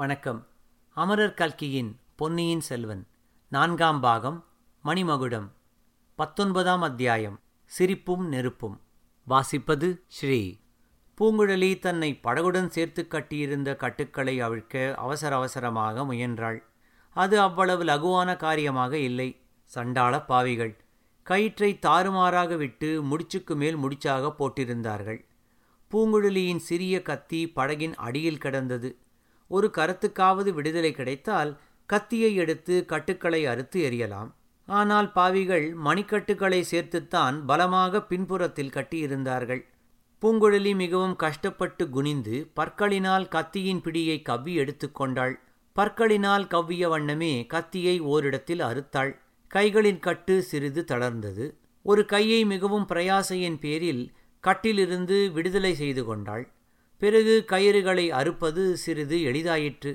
வணக்கம். அமரர் கல்கியின் பொன்னியின் செல்வன் நான்காம் பாகம் மணிமகுடம் பத்தொன்பதாம் அத்தியாயம் சிரிப்பும் நெருப்பும். வாசிப்பது ஸ்ரீ. பூங்குழலி தன்னை படகுடன் சேர்த்து கட்டியிருந்த கட்டுக்களை அவிழ்க்க அவசர அவசரமாக முயன்றாள். அது அவ்வளவு லகுவான காரியமாக இல்லை. சண்டாள பாவிகள். கயிற்றை தாறுமாறாக விட்டு முடிச்சுக்கு மேல் முடிச்சாக போட்டிருந்தார்கள். பூங்குழலியின் சிறிய கத்தி படகின் அடியில் கிடந்தது. ஒரு கருத்துக்காவது விடுதலை கிடைத்தால் கத்தியை எடுத்து கட்டுக்களை அறுத்து எறியலாம். ஆனால் பாவிகள் மணிக்கட்டுகளை சேர்த்துத்தான் பலமாக பின்புறத்தில் கட்டியிருந்தார்கள். பூங்குழலி மிகவும் கஷ்டப்பட்டு குனிந்து பற்களினால் கத்தியின் பிடியை கவ்வி எடுத்துக்கொண்டாள் பற்களினால் கவ்விய வண்ணமே கத்தியை ஓரிடத்தில் அறுத்தாள். கைகளின் கட்டு சிறிது தளர்ந்தது. ஒரு கையை மிகவும் பிரயாசையின் பேரில் கட்டிலிருந்து விடுதலை செய்து கொண்டாள். பிறகு கயிறுகளை அறுப்பது சிறிது எளிதாயிற்று.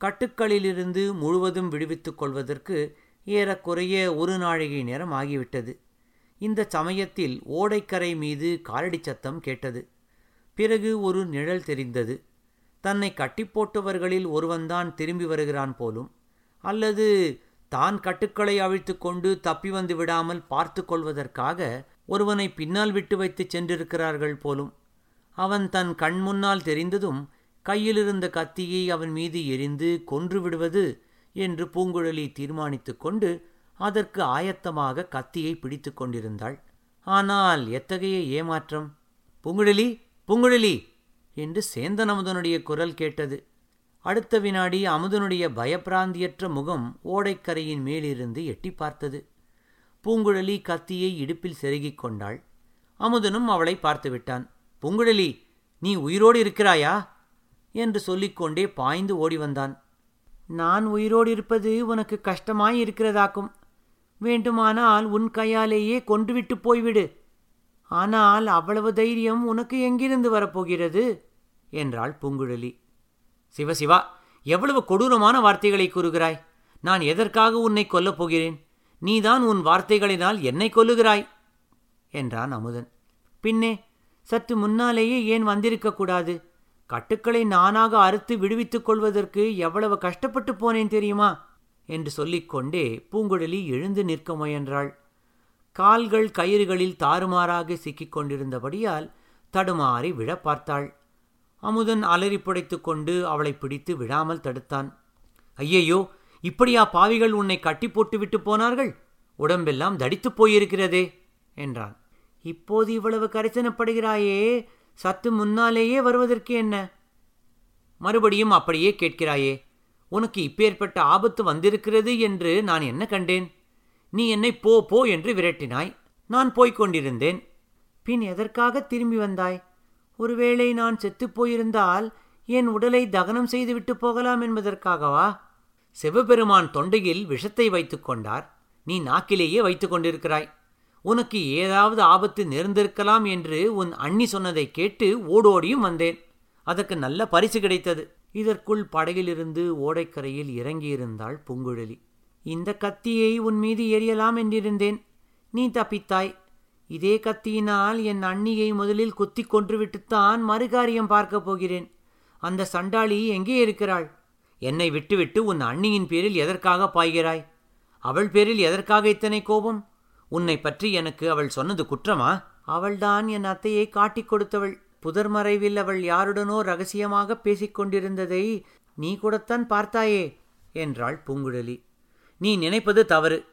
கட்டுக்களிலிருந்து முழுவதும் விடுவித்துக் கொள்வதற்கு ஏறக்குறைய ஒரு நாழிகை நேரம் ஆகிவிட்டது. இந்த சமயத்தில் ஓடைக்கரை மீது காலடி சத்தம் கேட்டது. பிறகு ஒரு நிழல் தெரிந்தது. தன்னை கட்டிப்போட்டவர்களில் ஒருவன்தான் திரும்பி வருகிறான் போலும் அல்லது தான் கட்டுக்களை அவிழ்த்து கொண்டு தப்பி வந்து விடாமல் பார்த்து கொள்வதற்காக ஒருவனை பின்னால் விட்டு வைத்து சென்றிருக்கிறார்கள் போலும். அவன் தன் கண் முன்னால் தெரிந்ததும் கையிலிருந்த கத்தியை அவன் மீது எரிந்து கொன்று விடுவது என்று பூங்குழலி தீர்மானித்து கொண்டு அதற்கு ஆயத்தமாக கத்தியை பிடித்து கொண்டிருந்தாள். ஆனால் எத்தகைய ஏமாற்றம்? பூங்குழலி பூங்குழலி! என்று சேந்தன் அமுதனுடைய குரல் கேட்டது. அடுத்த வினாடி அமுதனுடைய பயப்பிராந்தியற்ற முகம் ஓடைக்கரையின் மேலிருந்து எட்டி பார்த்தது. பூங்குழலி கத்தியை இடுப்பில் செருகிக் கொண்டாள். அமுதனும் அவளை பார்த்துவிட்டான். பூங்குழலி நீ உயிரோடு இருக்கிறாயா? என்று சொல்லிக்கொண்டே பாய்ந்து ஓடி வந்தான். நான் உயிரோடு இருப்பது உனக்கு கஷ்டமாய் இருக்கிறதாக்கும். வேண்டுமானால் உன் கையாலேயே கொன்றுவிட்டு போய்விடு. ஆனால் அவ்வளவு தைரியம் உனக்கு எங்கிருந்து வரப்போகிறது? என்றாள் பூங்குழலி. சிவசிவா எவ்வளவு கொடூரமான வார்த்தைகளை கூறுகிறாய். நான் எதற்காக உன்னை கொல்லப் போகிறேன்? நீதான் உன் வார்த்தைகளினால் என்னை கொல்லுகிறாய்? என்றான் அமுதன். பின்னே சற்று முன்னாலேயே ஏன் வந்திருக்கக்கூடாது கட்டுக்களை நானாக அறுத்து விடுவித்துக் கொள்வதற்கு எவ்வளவு கஷ்டப்பட்டு போனேன் தெரியுமா? என்று சொல்லிக்கொண்டே பூங்குழலி எழுந்து நிற்க முயன்றாள். கால்கள் கயிறுகளில் தாறுமாறாக சிக்கிக் கொண்டிருந்தபடியால் தடுமாறி விழ பார்த்தாள். அமுதன் அலறி புடைத்து கொண்டு அவளை பிடித்து விடாமல் தடுத்தான். ஐயையோ இப்படியா பாவிகள் உன்னை கட்டி போட்டுவிட்டு போனார்கள்? உடம்பெல்லாம் தடித்துப் போயிருக்கிறதே! என்றான். இப்போது இவ்வளவு கரிசனப்படுகிறாயே சத்து முன்னாலேயே வருவதற்கு என்ன? மறுபடியும் அப்படியே கேட்கிறாயே உனக்கு இப்பேற்பட்ட ஆபத்து வந்திருக்கிறது என்று நான் என்ன கண்டேன்? நீ என்னை போ போ என்று விரட்டினாய். நான் போய்க் கொண்டிருந்தேன். பின் எதற்காக திரும்பி வந்தாய்? ஒருவேளை நான் செத்துப் போயிருந்தால் என் உடலை தகனம் செய்துவிட்டு போகலாம் என்பதற்காகவா? சிவபெருமான் தொண்டையில் விஷத்தை வைத்துக் கொண்டார். நீ நாக்கிலேயே வைத்துக் கொண்டிருக்கிறாய். உனக்கு ஏதாவது ஆபத்து நேர்ந்திருக்கலாம் என்று உன் அண்ணி சொன்னதை கேட்டு ஓடோடியும் வந்தேன். அதற்கு நல்ல பரிசு கிடைத்தது. இதற்குள் படகிலிருந்து ஓடைக்கரையில் இறங்கியிருந்தாள் பூங்குழலி. இந்த கத்தியை உன் மீது எரியலாம் என்றிருந்தேன். நீ தப்பித்தாய். இதே கத்தியினால் என் அண்ணியை முதலில் குத்திக் கொன்றுவிட்டுத்தான் மறுகாரியம் பார்க்கப் போகிறேன். அந்த சண்டாளி எங்கே இருக்கிறாள்? என்னை விட்டுவிட்டு உன் அண்ணியின் பேரில் எதற்காக பாய்கிறாய்? அவள் பேரில் எதற்காக இத்தனை கோபம்? உன்னை பற்றி எனக்கு அவள் சொன்னது குற்றமா? அவள்தான் என் அத்தையை காட்டிக் கொடுத்தவள். புதர் மறைவில் அவள் யாருடனோ ரகசியமாக பேசிக்கொண்டிருந்ததை நீ கூடத்தான் பார்த்தாயே என்றாள் பூங்குழலி. நீ நினைப்பது தவறு.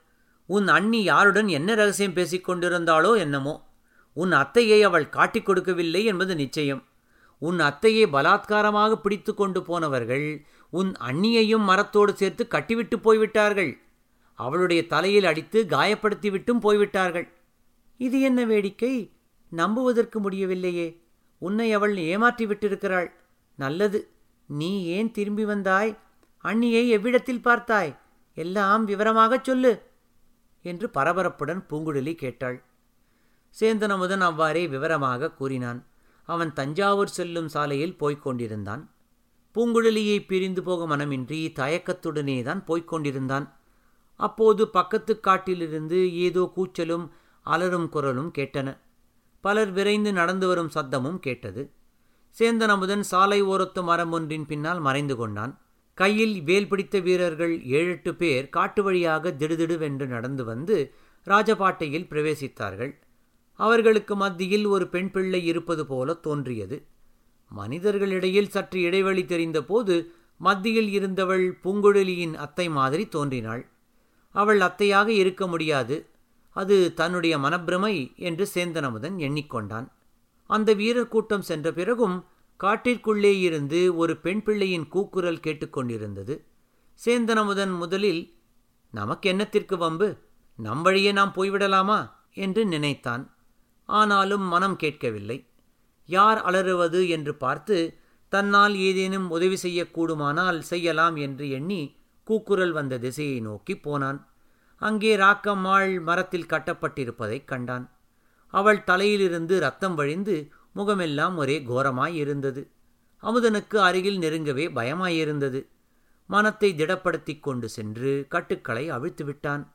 உன் அண்ணி யாருடன் என்ன ரகசியம் பேசிக்கொண்டிருந்தாளோ என்னமோ. உன் அத்தையை அவள் காட்டிக் கொடுக்கவில்லை என்பது நிச்சயம். உன் அத்தையை பலாத்காரமாக பிடித்து கொண்டு போனவர்கள் உன் அண்ணியையும் மரத்தோடு சேர்த்து கட்டிவிட்டு போய்விட்டார்கள். அவளுடைய தலையில் அடித்து காயப்படுத்திவிட்டும் போய்விட்டார்கள். இது என்ன வேடிக்கை? நம்புவதற்கு முடியவில்லையே. உன்னை அவள் ஏமாற்றி விட்டிருக்கிறாள். நல்லது. நீ ஏன் திரும்பி வந்தாய்? அண்ணியை எவ்விடத்தில் பார்த்தாய்? எல்லாம் விவரமாகச் சொல்லு என்று பரபரப்புடன் பூங்குழலி கேட்டாள். சேந்தனமுதன் அவ்வாறே விவரமாக கூறினான். அவன் தஞ்சாவூர் செல்லும் சாலையில் போய்க் கொண்டிருந்தான். பூங்குழலியை பிரிந்து போக மனமின்றி தயக்கத்துடனே தான் போய்க் கொண்டிருந்தான். அப்போது பக்கத்து காட்டிலிருந்து ஏதோ கூச்சலும் அலறும் குரலும் கேட்டன. பலர் விரைந்து நடந்து வரும் சத்தமும் கேட்டது. சேந்தன் அமுதன் சாலை ஓரத்து மரம் ஒன்றின் பின்னால் மறைந்து கொண்டான். கையில் வேல் பிடித்த வீரர்கள் ஏழெட்டு பேர் காட்டு வழியாக திடுதிடுவென்று நடந்து வந்து ராஜபாட்டையில் பிரவேசித்தார்கள். அவர்களுக்கு மத்தியில் ஒரு பெண் பிள்ளை இருப்பது போல தோன்றியது. மனிதர்களிடையில் சற்று இடைவெளி தெரிந்தபோது மத்தியில் இருந்தவள் பூங்குழலியின் அத்தை மாதிரி தோன்றினாள். அவள் அத்தையாக இருக்க முடியாது. அது தன்னுடைய மனப்பிரமை என்று சேந்தனமுதன் எண்ணிக்கொண்டான். அந்த வீரர் கூட்டம் சென்ற பிறகும் காட்டிற்குள்ளே இருந்து ஒரு பெண் பிள்ளையின் கூக்குரல் கேட்டுக்கொண்டிருந்தது சேந்தனமுதன் முதலில் நமக்கு என்னத்திற்கு வம்பு? நம் வழியே நாம் போய்விடலாமா? என்று நினைத்தான். ஆனாலும் மனம் கேட்கவில்லை. யார் அலறுவது? என்று பார்த்து தன்னால் ஏதேனும் உதவி செய்யக்கூடுமானால் செய்யலாம் என்று எண்ணி கூக்குரல் வந்த திசையை நோக்கி போனான். அங்கே ராக்கம்மாள் மரத்தில் கட்டப்பட்டிருப்பதைக் கண்டான். அவள் தலையிலிருந்து ரத்தம் வழிந்து முகமெல்லாம் ஒரே கோரமாயிருந்தது. அமுதனுக்கு அருகில் நெருங்கவே பயமாயிருந்தது. மனத்தை திடப்படுத்திக் கொண்டு சென்று கட்டுக்களை அவிழ்த்து விட்டான்.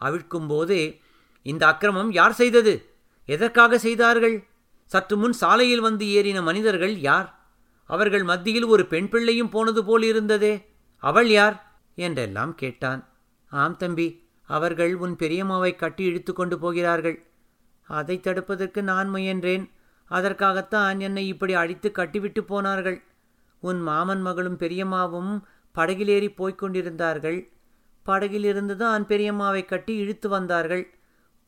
அவிழ்க்கும் போதே இந்த அக்கிரமம் யார் செய்தது? எதற்காக செய்தார்கள்? சற்று முன் சாலையில் வந்து ஏறின மனிதர்கள் யார்? அவர்கள் மத்தியில் ஒரு பெண் பிள்ளையும் போனது போல் இருந்ததே. அவள் யார்? என்றெல்லாம் கேட்டான். ஆம் தம்பி அவர்கள் உன் பெரியம்மாவை கட்டி இழுத்து கொண்டு போகிறார்கள். அதை தடுப்பதற்கு நான் முயன்றேன். அதற்காகத்தான் என்னை இப்படி அழித்து கட்டிவிட்டு போனார்கள். உன் மாமன் மகளும் பெரியம்மாவும் படகிலேறி போய்க் கொண்டிருந்தார்கள். படகிலிருந்து தான் பெரியம்மாவை கட்டி இழுத்து வந்தார்கள்.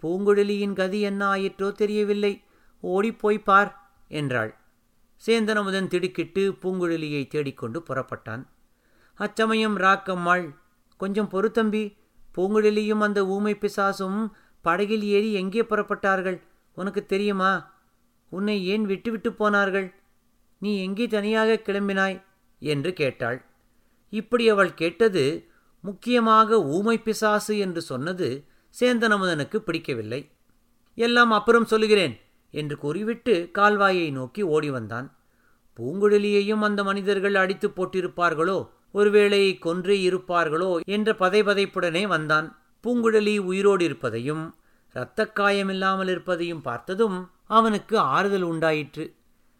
பூங்குழலியின் கதி என்ன ஆயிற்றோ தெரியவில்லை. ஓடிப்போய் பார் என்றாள். சேந்தனமுதன் திடுக்கிட்டு பூங்குழலியை தேடிக்கொண்டு புறப்பட்டான். அச்சமயம் ராக்கம்மாள் கொஞ்சம் பொறுத்தம்பி பூங்குழலியும் அந்த ஊமை பிசாசும் படகில் ஏறி எங்கே புறப்பட்டார்கள்? உனக்கு தெரியுமா? உன்னை ஏன் விட்டுவிட்டு போனார்கள்? நீ எங்கே தனியாக கிளம்பினாய்? என்று கேட்டாள். இப்படி அவள் கேட்டது முக்கியமாக ஊமை பிசாசு என்று சொன்னது சேந்தனமுதனுக்கு பிடிக்கவில்லை. எல்லாம் அப்புறம் சொல்லுகிறேன் என்று கூறிவிட்டு கால்வாயை நோக்கி ஓடி வந்தான். பூங்குழலியையும் அந்த மனிதர்கள் அடித்து போட்டிருப்பார்களோ? ஒருவேளை கொன்றே இருப்பார்களோ என்ற பதைபதைப்புடனே வந்தான். பூங்குழலி உயிரோடு இருப்பதையும் இரத்தக்காயமில்லாமல் இருப்பதையும் பார்த்ததும் அவனுக்கு ஆறுதல் உண்டாயிற்று.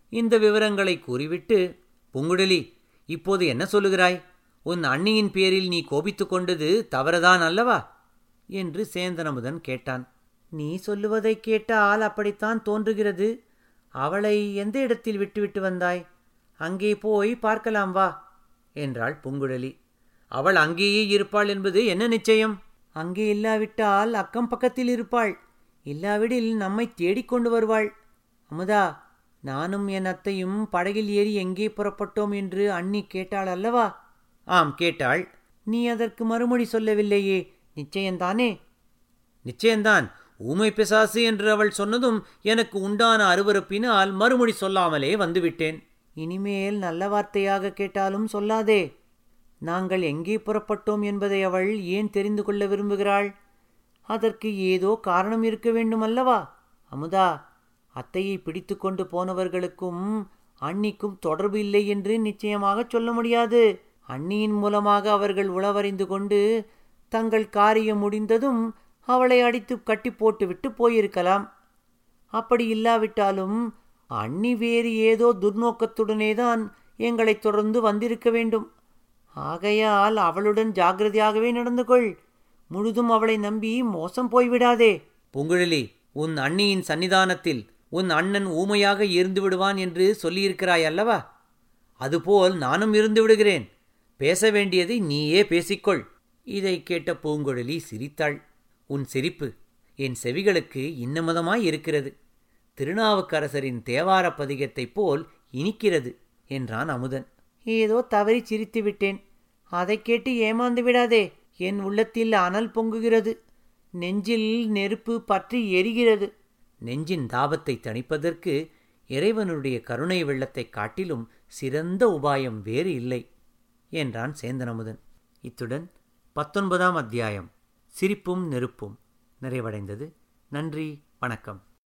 இந்த விவரங்களை கூறிவிட்டு பூங்குழலி இப்போது என்ன சொல்லுகிறாய்? உன் அண்ணியின் பேரில் நீ கோபித்துக் கொண்டது தவறுதான் அல்லவா? என்று சேந்தனமுதன் கேட்டான். நீ சொல்லுவதை கேட்டால் அப்படித்தான் தோன்றுகிறது. அவளை எந்த இடத்தில் விட்டுவிட்டு வந்தாய்? அங்கே போய் பார்க்கலாம் வா. என்றாள் பூங்குழலி. அவள் அங்கேயே இருப்பாள் என்பது என்ன நிச்சயம்? அங்கே இல்லாவிட்டால் அக்கம் பக்கத்தில் இருப்பாள். இல்லாவிடில் நம்மை தேடிக்கொண்டு வருவாள். அமுதா நானும் என் அத்தையும் படகில் ஏறி எங்கே புறப்பட்டோம் என்று அண்ணி கேட்டாள் அல்லவா? ஆம் கேட்டாள். நீ அதற்கு மறுமொழி சொல்லவில்லையே. நிச்சயந்தானே நிச்சயந்தான் ஊமை பிசாசு என்று அவள் சொன்னதும் எனக்கு உண்டான அருவறுப்பினால் மறுமொழி சொல்லாமலே வந்துவிட்டேன். இனிமேல் நல்ல வார்த்தையாக கேட்டாலும் சொல்லாதே. நாங்கள் எங்கே புறப்பட்டோம் என்பதை அவள் ஏன் தெரிந்து கொள்ள விரும்புகிறாள்? அதற்கு ஏதோ காரணம் இருக்க வேண்டும் அல்லவா அமுதா அத்தையை பிடித்து கொண்டு போனவர்களுக்கும் அண்ணிக்கும் தொடர்பு இல்லை என்று நிச்சயமாக சொல்ல முடியாது. அண்ணியின் மூலமாக அவர்கள் உளவறிந்து கொண்டு தங்கள் காரியம் முடிந்ததும் அவளை அடித்து கட்டி போட்டுவிட்டு போயிருக்கலாம். அப்படி இல்லாவிட்டாலும் அண்ணி வேறு ஏதோ துர்நோக்கத்துடனேதான் எங்களை தொடர்ந்து வந்திருக்க வேண்டும். ஆகையால் அவளுடன் ஜாகிரதையாகவே நடந்து கொள். முழுதும் அவளை நம்பி மோசம் போய்விடாதே. பூங்குழலி உன் அண்ணியின் சன்னிதானத்தில் உன் அண்ணன் ஊமையாக இருந்து விடுவான் என்று சொல்லியிருக்கிறாய் அல்லவா? அதுபோல் நானும் இருந்து விடுகிறேன். பேச வேண்டியதை நீயே பேசிக்கொள். இதை கேட்ட பூங்குழலி சிரித்தாள். உன் சிரிப்பு என் செவிகளுக்கு இன்னமதமாய் இருக்கிறது. திருநாவுக்கரசரின் தேவார பதிகத்தைப் போல் இனிக்கிறது என்றான் அமுதன். ஏதோ தவறி சிரித்து விட்டேன். அதைக் கேட்டு ஏமாந்து விடாதே. என் உள்ளத்தில் அனல் பொங்குகிறது. நெஞ்சில் நெருப்பு பற்றி எரிகிறது. நெஞ்சின் தாபத்தை தணிப்பதற்கு இறைவனுடைய கருணை வெள்ளத்தைக் காட்டிலும் சிறந்த உபாயம் வேறு இல்லை என்றான் சேந்தனமுதன் இத்துடன் பத்தொன்பதாம் அத்தியாயம் சிரிப்பும் நெருப்பும் நிறைவடைந்தது. நன்றி வணக்கம்.